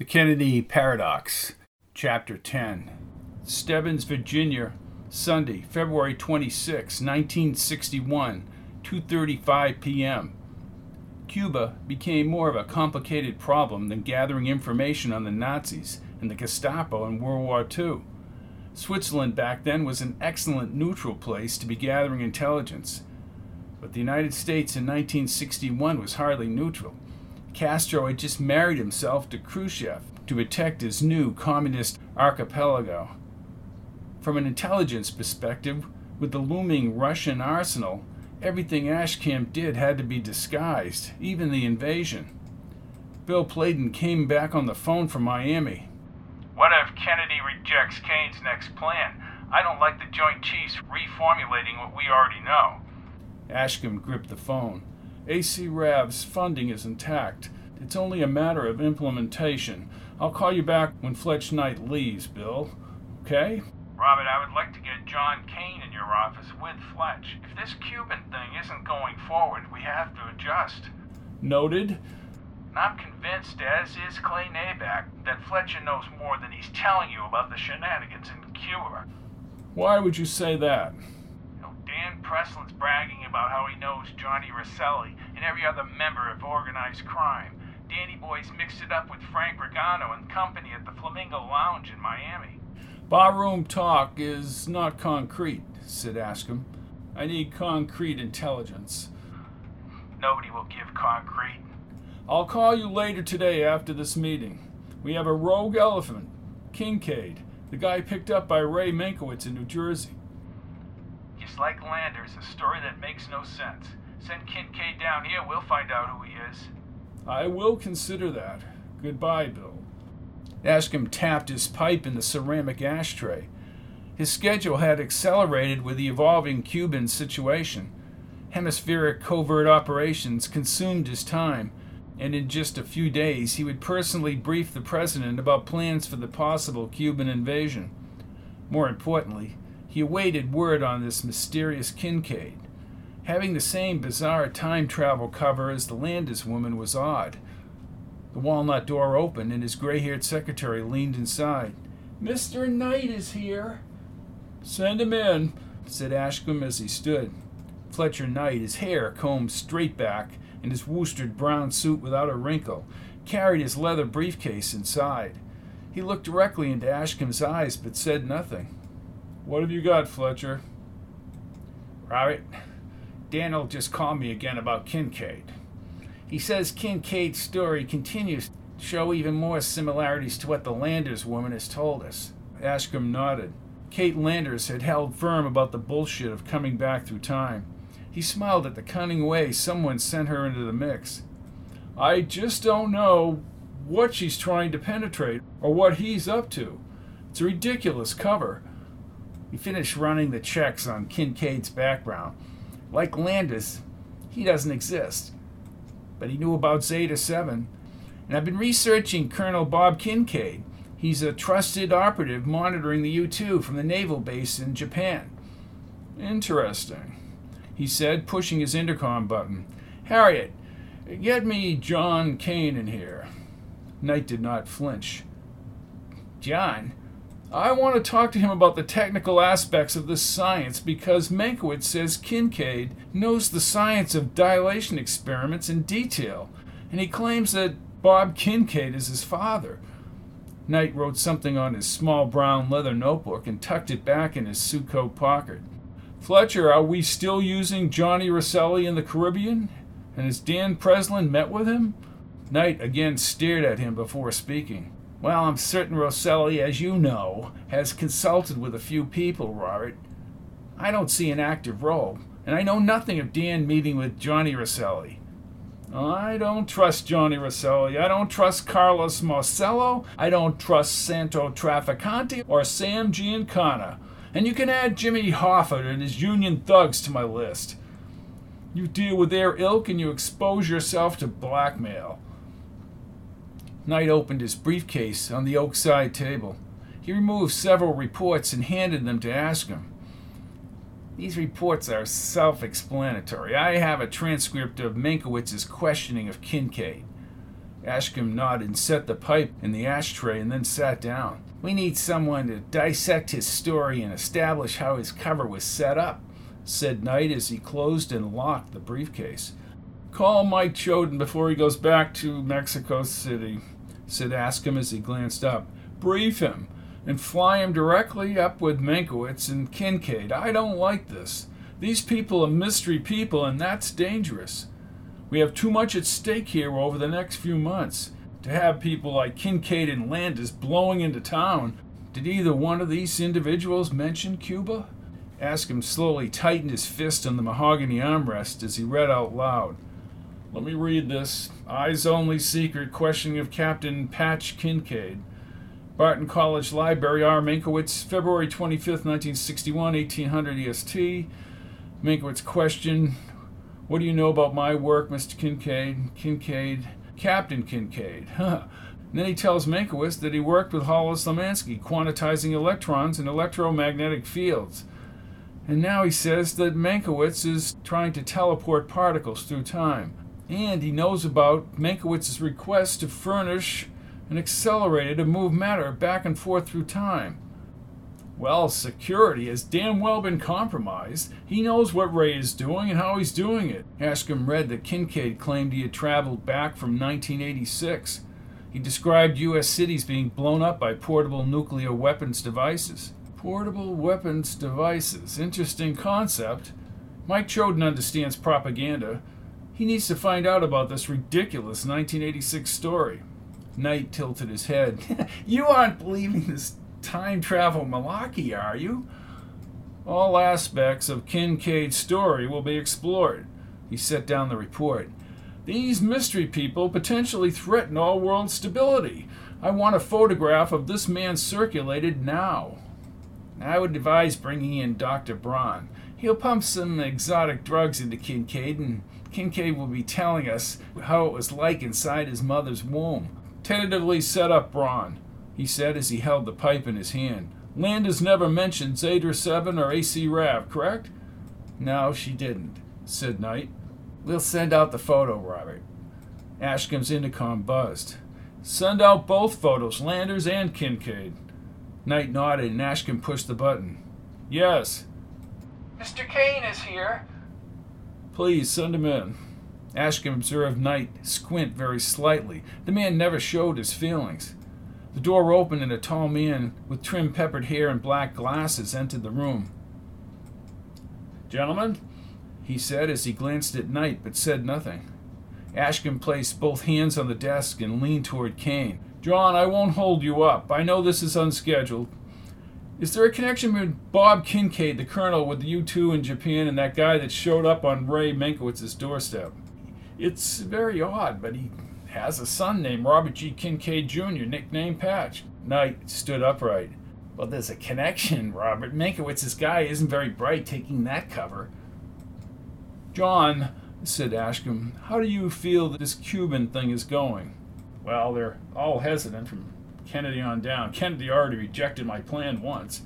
The Kennedy Paradox, Chapter 10. Stebbins, Virginia, Sunday, February 26, 1961, 2:35 p.m. Cuba became more of a complicated problem than gathering information on the Nazis and the Gestapo in World War II. Switzerland back then was an excellent neutral place to be gathering intelligence. But the United States in 1961 was hardly neutral. Castro had just married himself to Khrushchev to protect his new communist archipelago. From an intelligence perspective, with the looming Russian arsenal, everything Ashcombe did had to be disguised, even the invasion. Bill Pladen came back on the phone from Miami. What if Kennedy rejects Kane's next plan? I don't like the Joint Chiefs reformulating what we already know. Ashcombe gripped the phone. AC Rav's funding is intact. It's only a matter of implementation. I'll call you back when Fletch Knight leaves, Bill. Okay? Robert, I would like to get John Kane in your office with Fletch. If this Cuban thing isn't going forward, we have to adjust. Noted. I'm convinced, as is Clay Nabak, that Fletcher knows more than he's telling you about the shenanigans in Cuba. Why would you say that? You know, Dan Preslin's bragging about how he knows Johnny Rosselli and every other member of organized crime. Danny Boy's mixed it up with Frank Ragano and company at the Flamingo Lounge in Miami. Barroom talk is not concrete, said Ashcombe. I need concrete intelligence. Nobody will give concrete. I'll call you later today after this meeting. We have a rogue elephant, Kincaid, the guy picked up by Ray Meinkewitz in New Jersey. Just like Landers, a story that makes no sense. Send Kincaid down here, we'll find out who he is. I will consider that. Goodbye, Bill. Ashcombe tapped his pipe in the ceramic ashtray. His schedule had accelerated with the evolving Cuban situation. Hemispheric covert operations consumed his time, and in just a few days he would personally brief the president about plans for the possible Cuban invasion. More importantly, he awaited word on this mysterious Kincaid. Having the same bizarre time travel cover as the Landis woman was odd. The walnut door opened, and his gray haired secretary leaned inside. Mr. Knight is here. Send him in, said Ashcombe as he stood. Fletcher Knight, his hair combed straight back, in his worsted brown suit without a wrinkle, carried his leather briefcase inside. He looked directly into Ashcombe's eyes but said nothing. What have you got, Fletcher? Robert, Daniel just called me again about Kincaid. He says Kincaid's story continues to show even more similarities to what the Landers woman has told us. Ashcombe nodded. Kate Landers had held firm about the bullshit of coming back through time. He smiled at the cunning way someone sent her into the mix. I just don't know what she's trying to penetrate or what he's up to. It's a ridiculous cover. He finished running the checks on Kincaid's background. Like Landis, he doesn't exist but he knew about Zeta 7. And I've been researching Colonel Bob Kincaid. He's a trusted operative monitoring the U 2 from the naval base in Japan. Interesting, he said, pushing his intercom button. Harriet, get me John Kane in here. Knight did not flinch. John, I want to talk to him about the technical aspects of this science because Meinkewitz says Kincaid knows the science of dilation experiments in detail, and he claims that Bob Kincaid is his father. Knight wrote something on his small brown leather notebook and tucked it back in his suit coat pocket. Fletcher, are we still using Johnny Rosselli in the Caribbean? And has Dan Preslin met with him? Knight again stared at him before speaking. Well, I'm certain Rosselli, as you know, has consulted with a few people, Robert. I don't see an active role, and I know nothing of Dan meeting with Johnny Rosselli. I don't trust Johnny Rosselli. I don't trust Carlos Marcello. I don't trust Santo Trafficante or Sam Giancana. And you can add Jimmy Hoffa and his union thugs to my list. You deal with their ilk and you expose yourself to blackmail. Knight opened his briefcase on the oak side table. He removed several reports and handed them to Ashcombe. These reports are self explanatory. I have a transcript of Meinkewitz's questioning of Kincaid. Ashcombe nodded and set the pipe in the ashtray and then sat down. We need someone to dissect his story and establish how his cover was set up, said Knight as he closed and locked the briefcase. Call Mike Choden before he goes back to Mexico City, said Ashcombe as he glanced up. Brief him and fly him directly up with Meinkewitz and Kincaid. I don't like this. These people are mystery people, and that's dangerous. We have too much at stake here over the next few months. To have people like Kincaid and Landis blowing into town. Did either one of these individuals mention Cuba? Ashcombe slowly tightened his fist on the mahogany armrest as he read out loud. Let me read this. Eyes only secret questioning of Captain Patch Kincaid. Barton College Library, R. Meinkewitz, February 25th, 1961, 1800 EST. Meinkewitz question What do you know about my work, Mr. Kincaid? Kincaid, Captain Kincaid. Then he tells Meinkewitz that he worked with Hollis Lemansky, quantizing electrons in electromagnetic fields. And now he says that Meinkewitz is trying to teleport particles through time. And he knows about Meinkewitz's request to furnish an accelerator to move matter back and forth through time. Well, security has damn well been compromised. He knows what Ray is doing and how he's doing it. Ashcombe read that Kincaid claimed he had traveled back from 1986. He described U.S. cities being blown up by portable nuclear weapons devices. Portable weapons devices. Interesting concept. Mike Choden understands propaganda. He needs to find out about this ridiculous 1986 story. Knight tilted his head. you aren't believing this time travel malarkey, are you? All aspects of Kincaid's story will be explored. He set down the report. These mystery people potentially threaten all world stability. I want a photograph of this man circulated now. I would advise bringing in Dr. Braun. He'll pump some exotic drugs into Kincaid, and Kincaid will be telling us how it was like inside his mother's womb. Tentatively set up Braun, he said as he held the pipe in his hand. Landis never mentioned Zeta 7 or AC Rav, correct? No, she didn't, said Knight. We'll send out the photo, Robert. Ashcombe's intercom buzzed. Send out both photos, Landers and Kincaid. Knight nodded and Ashcombe pushed the button. Yes. Mr. Kane is here. Please send him in. Ashcombe observed Knight squint very slightly. The man never showed his feelings. The door opened and a tall man with trim peppered hair and black glasses entered the room. Gentlemen, he said as he glanced at Knight but said nothing. Ashcombe placed both hands on the desk and leaned toward Kane. John, I won't hold you up. I know this is unscheduled. Is there a connection between Bob Kincaid, the colonel with the U 2 in Japan, and that guy that showed up on Ray Meinkewitz's doorstep? It's very odd, but he has a son named Robert G. Kincaid Jr., nicknamed Patch. Knight stood upright. Well, there's a connection, Robert. Meinkewitz's guy isn't very bright taking that cover. John, said Ashcombe, how do you feel that this Cuban thing is going? Well, they're all hesitant from Kennedy on down. Kennedy already rejected my plan once.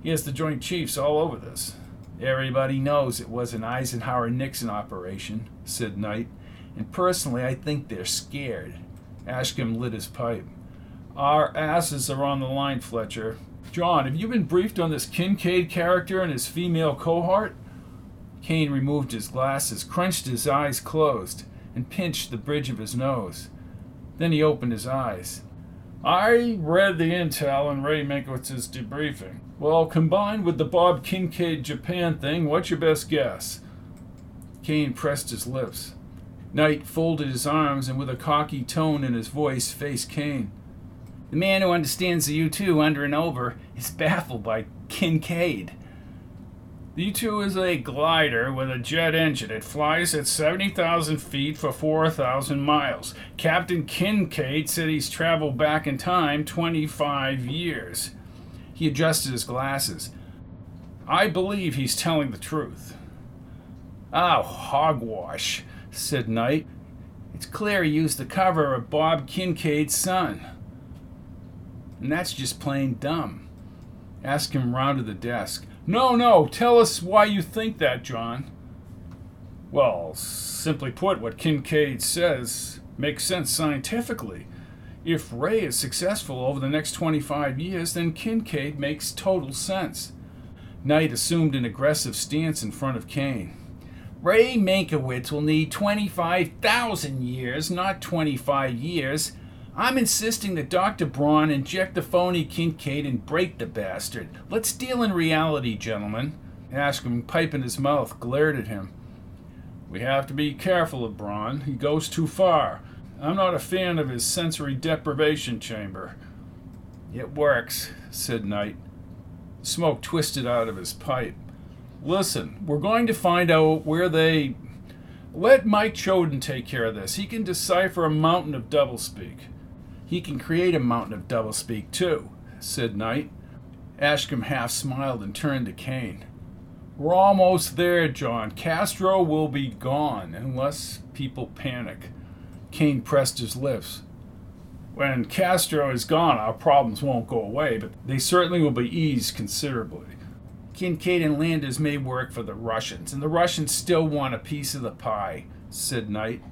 He has the Joint Chiefs all over this. Everybody knows it was an Eisenhower Nixon operation, said Knight, and personally I think they're scared. Ashcombe lit his pipe. Our asses are on the line, Fletcher. John, have you been briefed on this Kincaid character and his female cohort? Kane removed his glasses, crunched his eyes closed, and pinched the bridge of his nose. Then he opened his eyes. I read the intel in Ray Meinkewitz's debriefing. Well, combined with the Bob Kincaid Japan thing, what's your best guess? Kane pressed his lips. Knight folded his arms and, with a cocky tone in his voice, faced Kane. The man who understands the U 2 under and over is baffled by Kincaid. The U 2 is a glider with a jet engine. It flies at 70,000 feet for 4,000 miles. Captain Kincaid said he's traveled back in time 25 years. He adjusted his glasses. I believe he's telling the truth. Oh, hogwash, said Knight. It's clear he used the cover of Bob Kincaid's son. And that's just plain dumb. Ashcombe to the desk. No, no, tell us why you think that, John. Well, simply put, what Kincaid says Makes sense scientifically. If Ray is successful over the next 25 years, then Kincaid makes total sense. Knight assumed an aggressive stance in front of Kane. Ray Meinkewitz will need 25,000 years, not 25 years. I'm insisting that Dr. Braun inject the phony Kincaid and break the bastard. Let's deal in reality, gentlemen. Ashcombe, pipe in his mouth, glared at him. We have to be careful of Braun. He goes too far. I'm not a fan of his sensory deprivation chamber. It works, said Knight. Smoke twisted out of his pipe. Listen, we're going to find out where they. Let Mike Choden take care of this. He can decipher a mountain of doublespeak. He can create a mountain of doublespeak, too, said Knight. Ashcombe half smiled and turned to Kane. We're almost there, John. Castro will be gone unless people panic. Kane pressed his lips. When Castro is gone, our problems won't go away, but they certainly will be eased considerably. Kincaid and Landers may work for the Russians, and the Russians still want a piece of the pie, said Knight.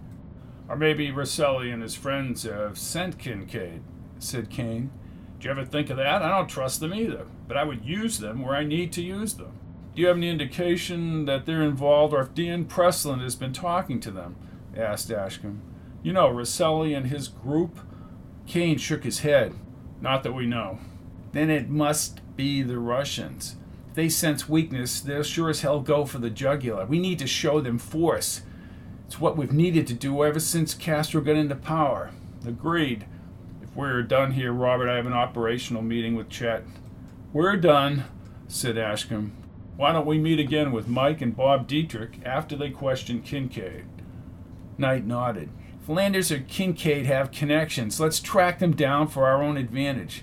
Or maybe Rosselli and his friends have sent Kincaid, said Kane. Do you ever think of that? I don't trust them either, but I would use them where I need to use them. Do you have any indication that they're involved or if Dan Presslin has been talking to them? asked Ashcombe. You know, Rosselli and his group? Kane shook his head. Not that we know. Then it must be the Russians If they sense weakness, they'll sure as hell go for the jugular. We need to show them force. It's what we've needed to do ever since Castro got into power. Agreed. If we're done here, Robert, I have an operational meeting with Chet. We're done, said Ashcombe. Why don't we meet again with Mike and Bob Dietrich after they question Kincaid? Knight nodded. Flanders Landers or Kincaid have connections, let's track them down for our own advantage.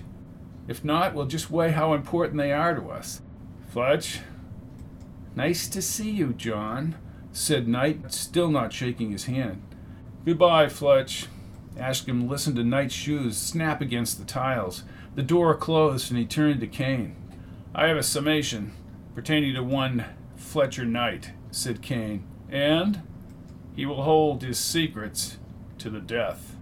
If not, we'll just weigh how important they are to us. Fletch. Nice to see you, John, said Knight, still not shaking his hand. Goodbye, Fletch. Ashcombe listened to Knight's shoes snap against the tiles. The door closed and he turned to Kane. I have a summation pertaining to one Fletcher Knight, said Kane, and he will hold his secrets to the death.